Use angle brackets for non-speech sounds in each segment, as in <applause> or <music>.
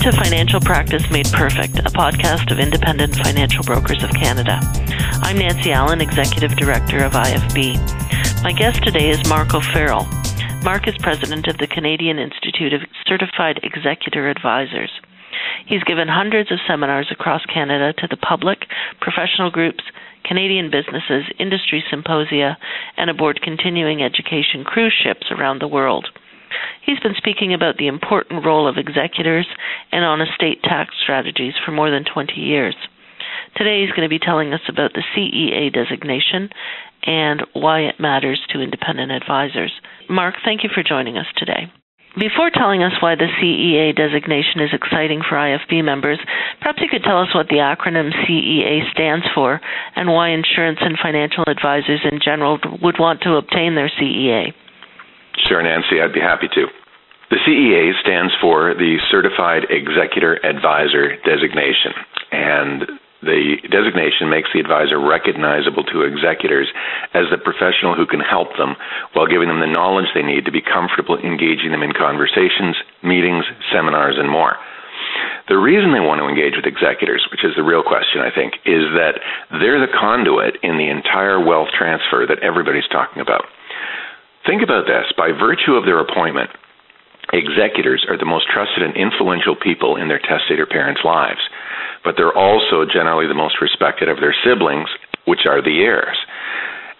to Financial Practice Made Perfect, a podcast of Independent Financial Brokers of Canada. I'm Nancy Allen, Executive Director of IFB. My guest today is Mark O'Farrell. Mark is president of the Canadian Institute of Certified Executor Advisors. He's given hundreds of seminars across Canada to the public, professional groups, Canadian businesses, industry symposia, and aboard continuing education cruise ships around the world. He's been speaking about the important role of executors and on estate tax strategies for more than 20 years. Today he's going to be telling us about the CEA designation and why it matters to independent advisors. Mark, thank you for joining us today. Before telling us why the CEA designation is exciting for IFB members, perhaps you could tell us what the acronym CEA stands for and why insurance and financial advisors in general would want to obtain their CEA. Sure, Nancy, I'd be happy to. The CEA stands for the Certified Executor Advisor designation, and the designation makes the advisor recognizable to executors as the professional who can help them while giving them the knowledge they need to be comfortable engaging them in conversations, meetings, seminars, and more. The reason they want to engage with executors, which is the real question, I think, is that they're the conduit in the entire wealth transfer that everybody's talking about. Think about this by virtue of their appointment, executors are the most trusted and influential people in their testator parents' lives, but they're also generally the most respected of their siblings, which are the heirs.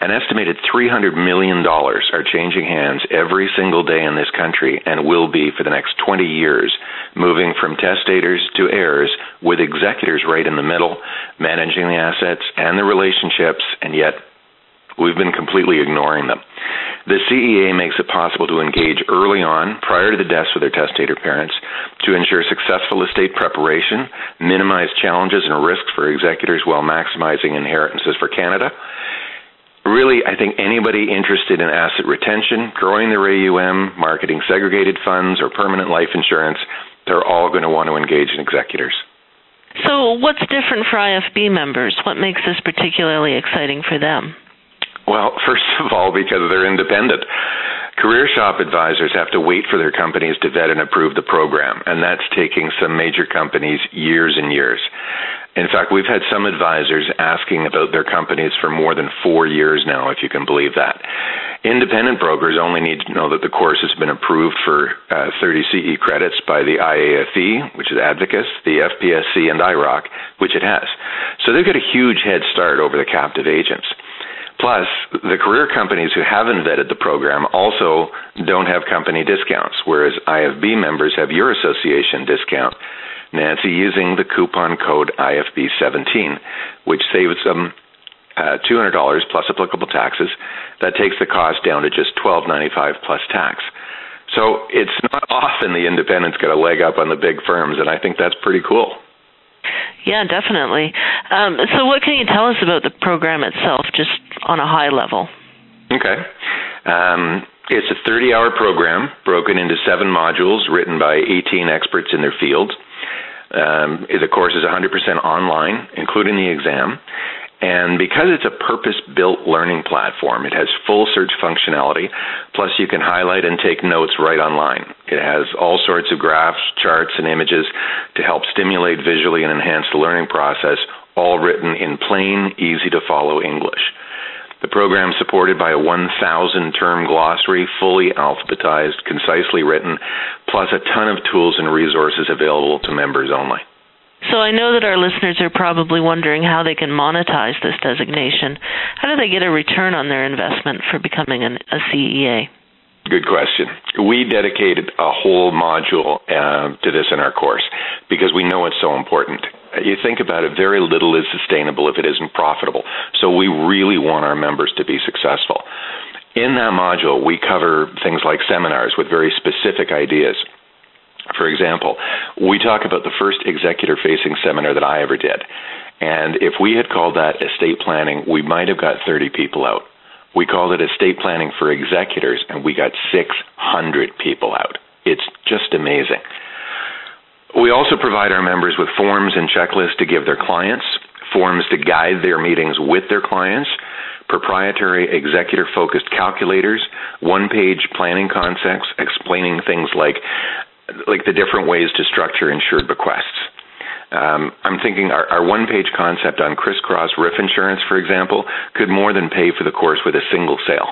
An estimated $300 million are changing hands every single day in this country and will be for the next 20 years, moving from testators to heirs with executors right in the middle, managing the assets and the relationships, and yet we've been completely ignoring them. The CEA makes it possible to engage early on, prior to the deaths of their testator parents, to ensure successful estate preparation, minimize challenges and risks for executors while maximizing inheritances for Canada. Really, I think anybody interested in asset retention, growing their AUM, marketing segregated funds, or permanent life insurance, they're all going to want to engage in executors. So, what's different for IFB members? What makes this particularly exciting for them? Well, <laughs> first of all, because they're independent. Career shop advisors have to wait for their companies to vet and approve the program, and that's taking some major companies years and years. In fact, we've had some advisors asking about their companies for more than four years now, if you can believe that. Independent brokers only need to know that the course has been approved for uh, 30 CE credits by the IAFE, which is Advocis, the FPSC, and IIROC, which it has. So they've got a huge head start over the captive agents. Plus, the career companies who haven't vetted the program also don't have company discounts, whereas IFB members have your association discount. Nancy using the coupon code IFB17, which saves them uh, $200 plus applicable taxes. That takes the cost down to just $12.95 plus tax. So it's not often the independents get a leg up on the big firms, and I think that's pretty cool. Yeah, definitely. Um, so, what can you tell us about the program itself, just on a high level? Okay. Um, it's a 30 hour program broken into seven modules written by 18 experts in their field. Um, the course is 100% online, including the exam. And because it's a purpose built learning platform, it has full search functionality, plus you can highlight and take notes right online. It has all sorts of graphs, charts, and images to help stimulate visually and enhance the learning process, all written in plain, easy to follow English. The program supported by a 1,000 term glossary, fully alphabetized, concisely written, plus a ton of tools and resources available to members only. So I know that our listeners are probably wondering how they can monetize this designation. How do they get a return on their investment for becoming an, a CEA? Good question. We dedicated a whole module uh, to this in our course because we know it's so important. You think about it, very little is sustainable if it isn't profitable. So we really want our members to be successful. In that module, we cover things like seminars with very specific ideas. For example, we talk about the first executor facing seminar that I ever did. And if we had called that estate planning, we might have got 30 people out. We called it estate planning for executors, and we got 600 people out. It's just amazing. We also provide our members with forms and checklists to give their clients, forms to guide their meetings with their clients, proprietary executor focused calculators, one page planning concepts explaining things like like the different ways to structure insured bequests. Um, I'm thinking our, our one page concept on crisscross roof insurance, for example, could more than pay for the course with a single sale.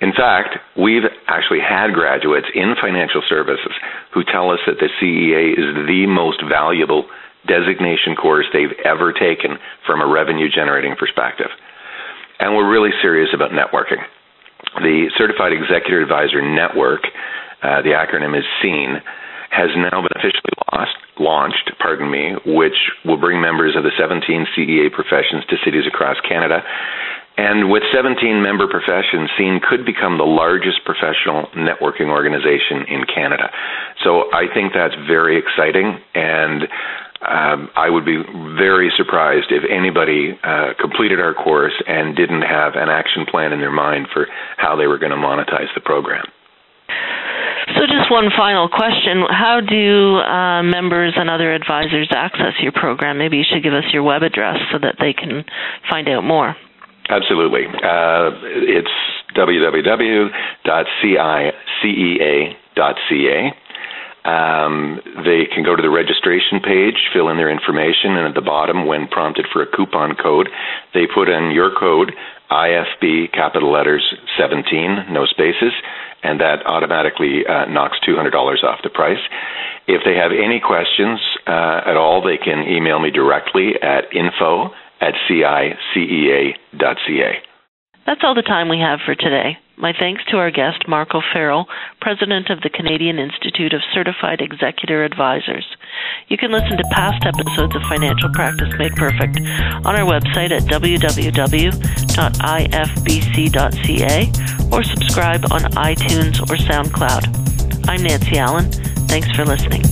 In fact, we've actually had graduates in financial services who tell us that the CEA is the most valuable designation course they've ever taken from a revenue generating perspective. And we're really serious about networking. The Certified Executive Advisor Network, uh, the acronym is SEEN, has now been officially lost, launched, pardon me, which will bring members of the 17 CEA professions to cities across Canada. And with 17 member professions, SEEN could become the largest professional networking organization in Canada. So I think that's very exciting, and um, I would be very surprised if anybody uh, completed our course and didn't have an action plan in their mind for how they were going to monetize the program. So, just one final question. How do uh, members and other advisors access your program? Maybe you should give us your web address so that they can find out more. Absolutely. Uh, it's www.cicea.ca. Um, they can go to the registration page, fill in their information, and at the bottom, when prompted for a coupon code, they put in your code, IFB capital letters 17, no spaces, and that automatically uh, knocks $200 off the price. If they have any questions uh, at all, they can email me directly at info at cicea.ca. That's all the time we have for today. My thanks to our guest, Mark O'Farrell, President of the Canadian Institute of Certified Executor Advisors. You can listen to past episodes of Financial Practice Made Perfect on our website at www.ifbc.ca or subscribe on iTunes or SoundCloud. I'm Nancy Allen. Thanks for listening.